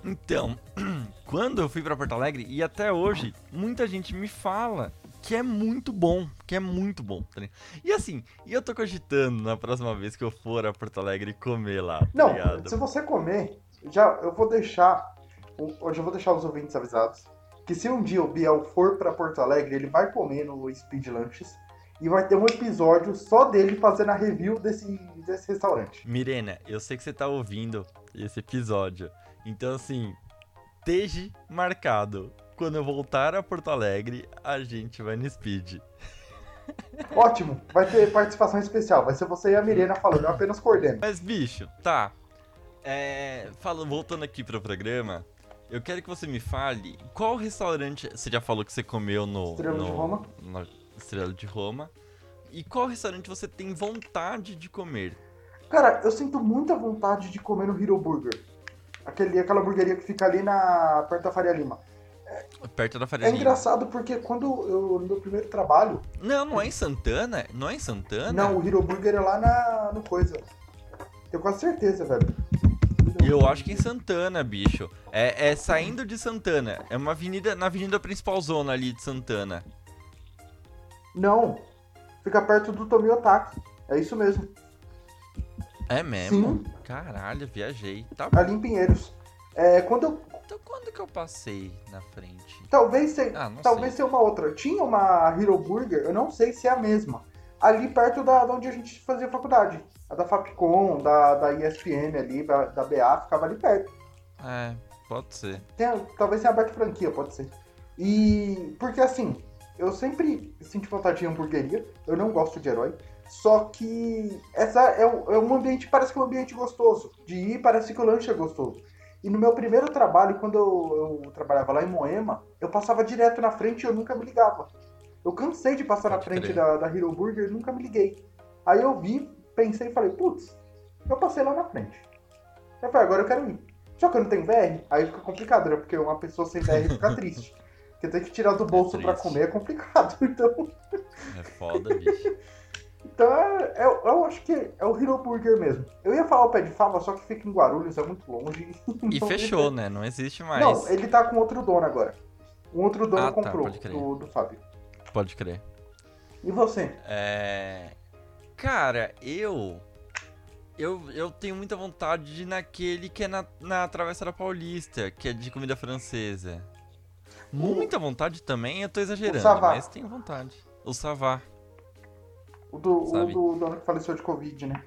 Então, quando eu fui pra Porto Alegre, e até hoje, muita gente me fala que é muito bom, que é muito bom. tá? E assim, e eu tô cogitando na próxima vez que eu for a Porto Alegre comer lá, tá Não, ligado? se você comer, já eu vou deixar. Hoje eu vou deixar os ouvintes avisados. Que se um dia o Biel for pra Porto Alegre, ele vai comer no Speed Lanches. E vai ter um episódio só dele fazendo a review desse, desse restaurante. Mirena, eu sei que você tá ouvindo esse episódio. Então, assim, esteja marcado. Quando eu voltar a Porto Alegre, a gente vai no Speed. Ótimo, vai ter participação especial. Vai ser você e a Mirena falando, eu apenas coordeno. Mas, bicho, tá. É, fala, voltando aqui pro programa, eu quero que você me fale qual restaurante. Você já falou que você comeu no. Estrela de no- Roma. Na Estrela de Roma. E qual restaurante você tem vontade de comer? Cara, eu sinto muita vontade de comer no Hero Burger. Aquele, aquela hamburgueria que fica ali na, perto da Faria Lima. Perto da Faria É Lima. engraçado porque quando eu, no meu primeiro trabalho, Não, não é em Santana? Não é em Santana? Não, o Hero Burger é lá na, no coisa. Tenho quase certeza, velho. Eu acho que é em Santana, bicho. É, é saindo de Santana. É uma avenida, na avenida principal zona ali de Santana. Não. Fica perto do Tomiotaki. É isso mesmo. É mesmo? Sim. Caralho, viajei. Tá Ali em Pinheiros. É, quando eu. Então quando que eu passei na frente? Talvez, se, Ah, talvez sei. seja uma outra. Tinha uma Hero Burger, eu não sei se é a mesma. Ali perto da, da onde a gente fazia faculdade. A da Fapcom, da, da ESPM ali, da, da BA, ficava ali perto. É, pode ser. Tem, talvez tenha aberto franquia, pode ser. E. Porque assim, eu sempre senti vontade de hamburgueria. Eu não gosto de herói. Só que essa é, um- é um ambiente, parece que é um ambiente gostoso. De ir, parece que o lanche é gostoso. E no meu primeiro trabalho, quando eu, eu trabalhava lá em Moema, eu passava direto na frente e eu nunca me ligava. Eu cansei de passar na Pode frente crer. da, da Hero Burger e nunca me liguei. Aí eu vi, pensei e falei, putz, eu passei lá na frente. Eu falei, agora eu quero ir. Só que eu não tenho VR, aí fica complicado, né? Porque uma pessoa sem VR fica triste. Porque ter que tirar do bolso pra triste. comer é complicado. Então, É foda, bicho. Então é- é- eu acho que é o Hero Burger mesmo. Eu ia falar o pé de fava, só que fica em Guarulhos, é muito longe. E Não- fechou, né? Não existe mais. Não, ele tá com outro dono agora. Um outro dono Ah, tá, comprou, crer. do, do Fábio. Pode crer. E você? É. Cara, eu. Eu, eu tenho muita vontade de ir naquele que é na, na Travessa da Paulista, que é de comida francesa. Muita vontade também, eu tô exagerando, mas tenho vontade. O Savá. O do, o do dono que faleceu de Covid, né?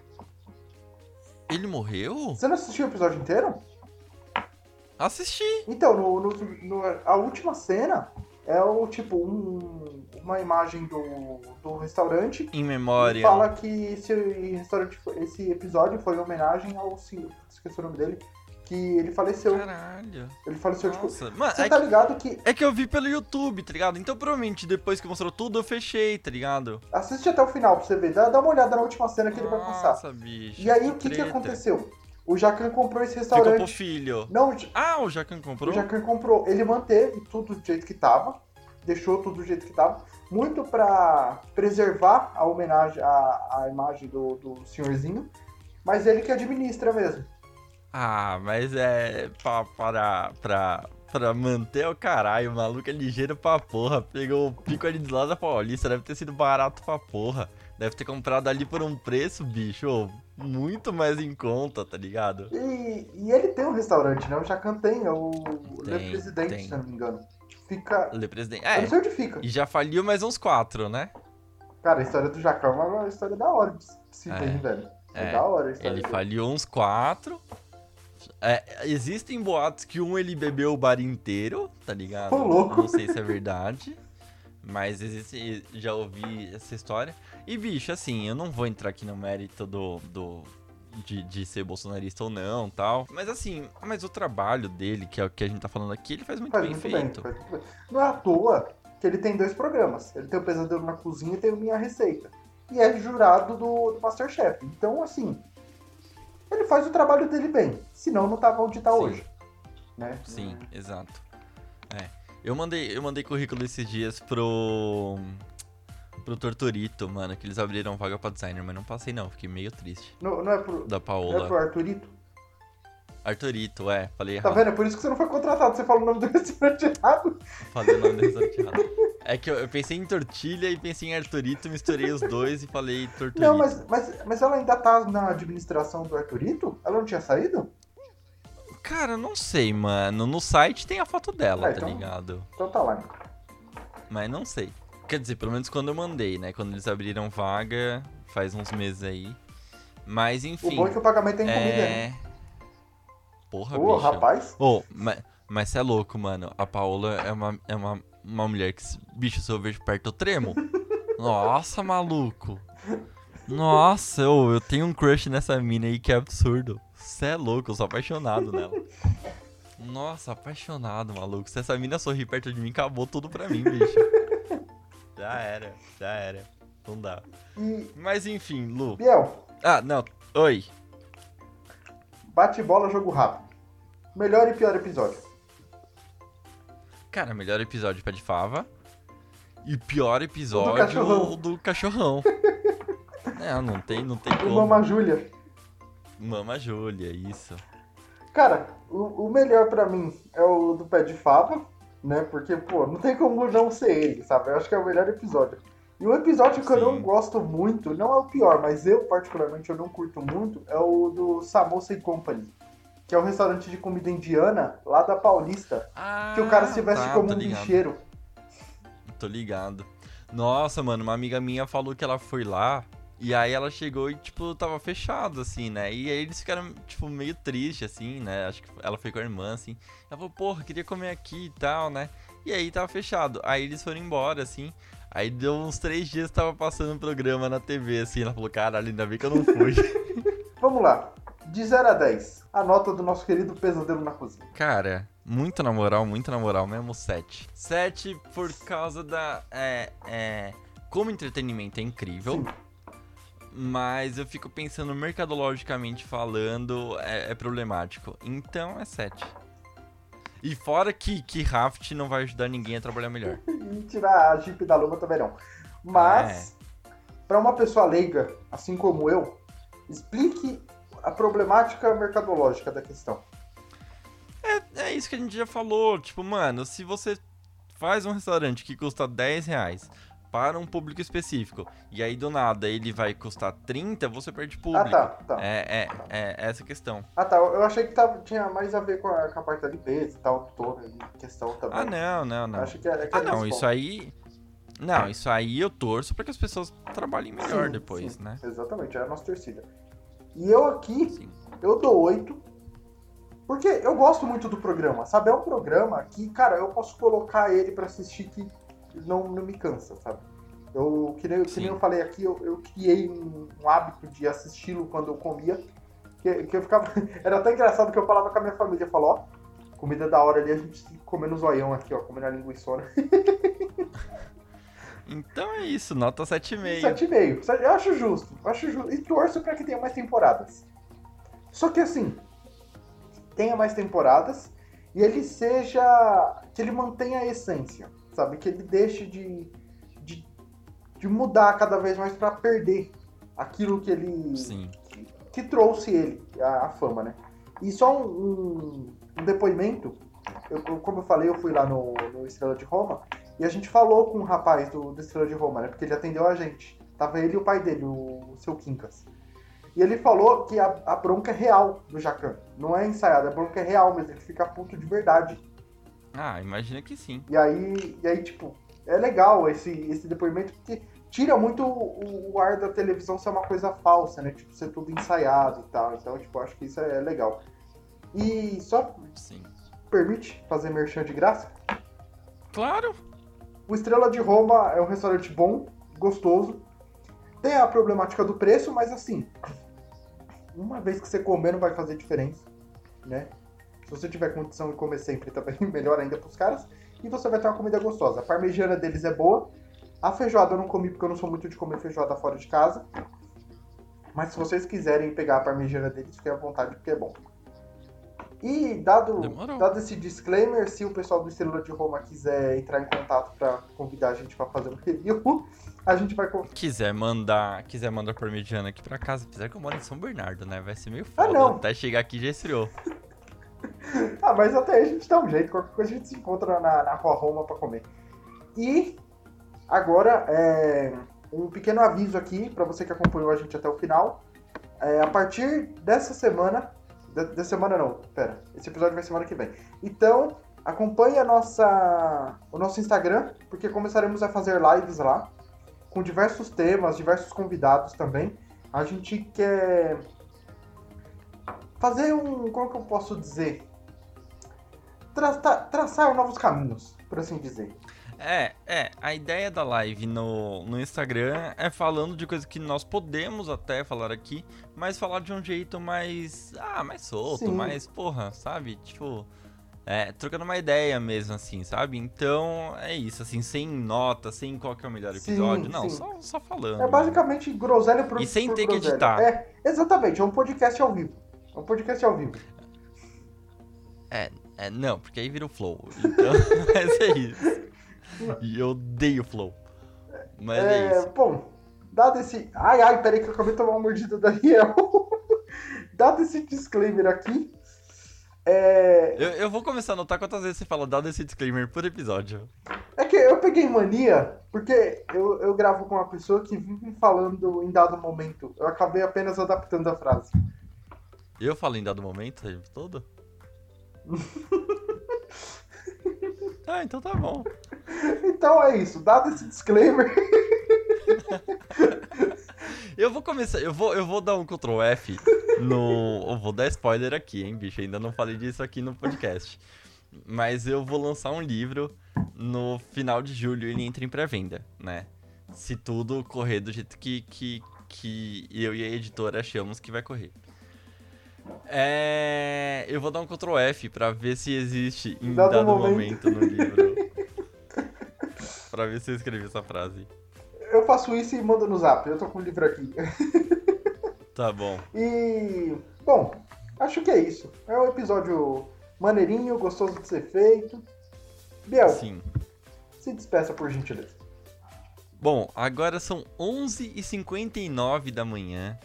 Ele morreu? Você não assistiu o episódio inteiro? Assisti. Então, no, no- no- a última cena é o tipo um- uma imagem do, do restaurante Em memória. fala que esse esse episódio foi em homenagem ao senhor, esqueci o nome dele, que ele faleceu. Caralho. Ele faleceu de Nossa. Covid. Mano, Você é, tá que, ligado que é que eu vi pelo YouTube, tá ligado? Então provavelmente depois que mostrou tudo eu fechei, tá ligado? assiste até o final pra você ver, dá, dá uma olhada na última cena que ele vai passar. Nossa, bicho. E aí o que, que aconteceu? O Jacan comprou esse Ficou pro restaurante. filho. Não, Ah, o Jacan comprou? O Jacan comprou, ele manteve tudo do jeito que tava, deixou tudo do jeito que tava, muito pra preservar a homenagem, a, a imagem do, do senhorzinho, mas ele que administra mesmo. Ah, mas é pra, para, pra, pra manter o caralho, o maluco é ligeiro pra porra. Pegou o pico ali de lá da Paulista, deve ter sido barato pra porra. Deve ter comprado ali por um preço, bicho, muito mais em conta, tá ligado? E, e ele tem um restaurante, né? O Jacan tem, é o Tem, Le Presidente, tem. se eu não me engano. Fica. Le presidente. Eu É, não sei onde fica. e já faliu mais uns quatro, né? Cara, a história do Jacan é uma história da hora de se É, hein, velho. É, é. da hora a história Ele dele. faliu uns quatro. É, existem boatos que um ele bebeu o bar inteiro, tá ligado? Ô, louco. Não sei se é verdade. Mas existe. Já ouvi essa história. E, bicho, assim, eu não vou entrar aqui no mérito do. do de, de ser bolsonarista ou não tal. Mas assim, mas o trabalho dele, que é o que a gente tá falando aqui, ele faz muito Faz bem muito feito. bem, muito bem. Não é à toa que ele tem dois programas. Ele tem o Pesadelo na Cozinha e tem o Minha Receita. E é jurado do, do Masterchef. Então, assim, ele faz o trabalho dele bem. Senão não tava onde tá Sim. hoje. Né? Sim, exato. É. Eu mandei, eu mandei currículo esses dias pro. pro Tortorito, mano, que eles abriram vaga pra designer, mas não passei não, fiquei meio triste. Não, não é pro, Da não é Paola. pro Arthurito? Arthurito, é, falei Tá errado. vendo? É por isso que você não foi contratado. Você fala o nome do restaurante errado. Falei o nome do restaurante errado. É que eu, eu pensei em tortilha e pensei em Arthurito, misturei os dois e falei Tortorito. Não, mas, mas, mas ela ainda tá na administração do Arthurito? Ela não tinha saído? Cara, não sei, mano. No site tem a foto dela, Ah, tá então- ligado? Então tá lá. então. Mas não sei. Quer dizer, pelo menos quando eu mandei, né? Quando eles abriram vaga, faz uns meses aí. Mas O enfim. bom é que o pagamento é em comida, né? Porra, Ô, bicho. rapaz. Ô, mas, mas cê é louco, mano. A Paola é uma, é uma, uma mulher que, bicho, se eu vejo perto, eu tremo. Nossa, maluco. Nossa, ô, eu tenho um crush nessa mina aí que é absurdo. Cê é louco, eu sou apaixonado nela. Nossa, apaixonado, maluco. Se essa mina sorrir perto de mim, acabou tudo pra mim, bicho. Já era, já era. Não dá. E, Mas enfim, Lu. Biel, Ah, não. Oi. Bate bola, jogo rápido. Melhor e pior episódio. Cara, melhor episódio pé de fava. E pior episódio cachorrão. do cachorrão. é, não tem, não tem como. Mama Júlia. Mama Júlia, isso. Cara, o, o melhor pra mim é o do pé de fava, né? Porque, pô, não tem como não ser ele, sabe? Eu acho que é o melhor episódio. E um episódio que eu não Sim. gosto muito, não é o pior, mas eu particularmente eu não curto muito, é o do Samosa e Company. que é um restaurante de comida indiana lá da Paulista, Ah, que o cara se veste tá, como um bicheiro. Tô ligado. Nossa, mano, uma amiga minha falou que ela foi lá. E aí ela chegou e, tipo, tava fechado, assim, né? E aí eles ficaram, tipo, meio tristes, assim, né? Acho que ela foi com a irmã, assim. Ela falou, porra, queria comer aqui e tal, né? E aí tava fechado. Aí eles foram embora, assim. Aí deu uns três dias, tava passando um programa na TV, assim. Ela falou, caralho, ainda bem que eu não fui. Vamos lá. De 0 a 10, a nota do nosso querido pesadelo na cozinha. Cara, muito na moral, muito na moral mesmo, 7. 7 por causa da. É, é, como entretenimento é incrível. Sim. Mas eu fico pensando, mercadologicamente falando, é, é problemático. Então é 7. E fora que, que Raft não vai ajudar ninguém a trabalhar melhor. E tirar a Jeep da lama também não. Mas, pra uma pessoa leiga, assim como eu, explique a problemática mercadológica da questão. É isso que a gente já falou. Tipo, mano, se você faz um restaurante que custa 10 reais para um público específico, e aí do nada ele vai custar 30, você perde público. Ah, tá, tá. É, é, é essa a questão. Ah, tá. Eu achei que tava, tinha mais a ver com a, com a parte da limpeza e tal, toda questão também. Ah, não, não, não. Acho que é, que Ah, é não, isso aí. Não, isso aí eu torço pra que as pessoas trabalhem melhor Sim, depois, sim, né? Exatamente, é a nossa torcida. E eu aqui, Sim. eu dou 8. Porque eu gosto muito do programa, sabe? É um programa que, cara, eu posso colocar ele pra assistir que não, não me cansa, sabe? Eu, que nem, que nem eu falei aqui, eu, eu criei um, um hábito de assisti-lo quando eu comia. Que, que eu ficava. Era até engraçado que eu falava com a minha família, falou, ó, comida da hora ali, a gente comendo zoião aqui, ó, comendo a linguiçona. Então é isso, nota 7,5. 7,5. Eu acho justo. Eu acho justo. E torço pra que tenha mais temporadas. Só que assim, tenha mais temporadas e ele seja. que ele mantenha a essência, sabe? Que ele deixe de, de, de mudar cada vez mais pra perder aquilo que ele. Sim. que trouxe ele, a, a fama, né? E só um, um- um depoimento, eu- como eu falei, eu fui lá no, no Estrela de Roma e a gente falou com um rapaz do, do Estrela de Roma, né? Porque ele atendeu a gente. Tava ele e o pai dele, o, seu Quincas. E ele falou que a, a bronca é real do Jacan. Não é ensaiada, a bronca é real mesmo. Ele fica puto de verdade. Ah, imagina que sim. E aí, e aí tipo, é legal esse, esse depoimento porque tira muito o, o ar da televisão ser uma coisa falsa, né? Tipo, ser tudo ensaiado e tal. Então, tipo, acho que isso é legal. E só Sim. permite fazer merchan de graça. Claro! O Estrela de Roma é um restaurante bom, gostoso. Tem a problemática do preço, mas assim, uma vez que você comer não vai fazer diferença, né? Se você tiver condição de comer sempre, também melhor ainda pros caras. E você vai ter uma comida gostosa. A parmegiana deles é boa. A feijoada eu não comi porque eu não sou muito de comer feijoada fora de casa. Mas se vocês quiserem pegar a parmegiana deles, fiquem à vontade porque é bom. E dado, Demorou. dado esse disclaimer, se o pessoal do Estrela de Roma quiser entrar em contato para convidar a gente para fazer um review, a gente vai. Quiser mandar, quiser mandar parmegiana aqui pra casa, apesar que eu moro em São Bernardo, né? Vai ser meio foda. Ah, não. Até chegar aqui já esfriou. Ah, mas até aí a gente dá um jeito, qualquer coisa a gente se encontra na, na Rua Roma para comer. E agora, é, um pequeno aviso aqui para você que acompanhou a gente até o final. É, a partir dessa semana. De, dessa semana não, pera. Esse episódio vai semana que vem. Então, acompanhe a nossa, o nosso Instagram, porque começaremos a fazer lives lá. Com diversos temas, diversos convidados também. A gente quer fazer um. Como que eu posso dizer? Traçar, traçar novos caminhos, por assim dizer. É, é, a ideia da live no, no Instagram é falando de coisas que nós podemos até falar aqui, mas falar de um jeito mais. Ah, mais solto, Sim. mais, porra, sabe? Tipo. É, trocando uma ideia mesmo, assim, sabe? Então é isso, assim, sem nota, sem qual que é o melhor Sim, episódio. Não, sim. só, só falando. É basicamente groselha pro E sem por ter que groselha. editar. É, exatamente, é um podcast ao vivo. É um podcast ao vivo. É, não, porque aí vira o flow. Então, mas é isso. E eu odeio flow. Mas é, É, isso. bom, dado esse. Ai, ai, peraí que eu acabei de tomar uma mordida da Daniel. dado esse disclaimer aqui. É, Eu, eu vou começar a notar quantas vezes você fala dado esse disclaimer por episódio. é que eu peguei mania, porque eu, eu gravo com uma pessoa que vive falando em dado momento. Eu acabei apenas adaptando a frase. Eu falo em dado momento o tempo todo? ah, então tá bom. Então é isso, dado esse disclaimer. eu vou começar, eu vou, eu vou dar um Ctrl F no. Eu vou dar spoiler aqui, hein, bicho? Ainda não falei disso aqui no podcast. Mas eu vou lançar um livro no final de julho ele entra em pré-venda, né? Se tudo correr do jeito que, que, que eu e a editora achamos que vai correr. É... Eu vou dar um Ctrl F pra ver se existe em dado, dado momento. momento no livro. pra ver se eu escrevi essa frase. Eu faço isso e mando no zap. Eu tô com o livro aqui. Tá bom. E. Bom, acho que é isso. É um episódio maneirinho, gostoso de ser feito. Biel. Sim. Se despeça por gentileza. Bom, agora são 11h59 da manhã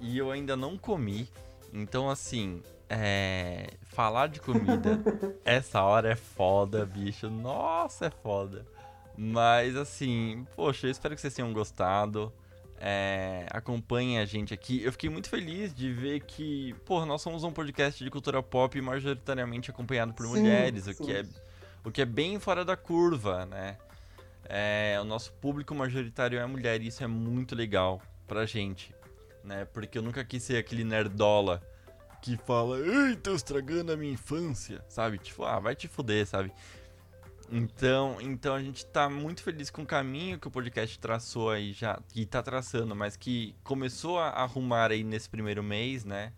e eu ainda não comi. Então, assim, é... falar de comida essa hora é foda, bicho. Nossa, é foda. Mas, assim, poxa, eu espero que vocês tenham gostado. É, acompanhem a gente aqui. Eu fiquei muito feliz de ver que, pô, nós somos um podcast de cultura pop majoritariamente acompanhado por sim, mulheres, sim. o que é o que é bem fora da curva, né? É, o nosso público majoritário é mulher e isso é muito legal pra gente, né? Porque eu nunca quis ser aquele nerdola que fala, ei, tô estragando a minha infância, sabe? Tipo, ah, vai te fuder, sabe? Então, então a gente tá muito feliz com o caminho que o podcast traçou aí já, que tá traçando, mas que começou a arrumar aí nesse primeiro mês, né?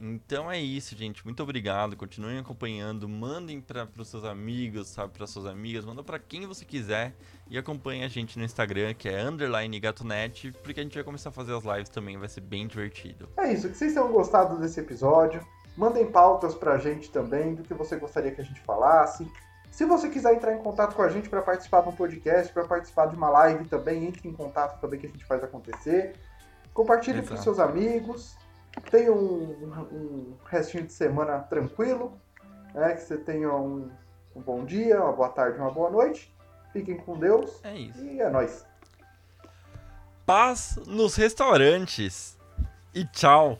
Então é isso, gente. Muito obrigado. Continuem acompanhando. Mandem para os seus amigos, sabe, para suas amigas. Manda para quem você quiser. E acompanhe a gente no Instagram, que é underline gatonet, porque a gente vai começar a fazer as lives também. Vai ser bem divertido. É isso. Que vocês tenham gostado desse episódio. Mandem pautas pra gente também do que você gostaria que a gente falasse. Se você quiser entrar em contato com a gente para participar de um podcast, para participar de uma live também, entre em contato também que a gente faz acontecer. Compartilhe com seus amigos. Tenha um, um, restinho de semana tranquilo. Né? Que você tenha um, um bom dia, uma boa tarde, uma boa noite. Fiquem com Deus. É isso. E é nóis. Paz nos restaurantes. E tchau.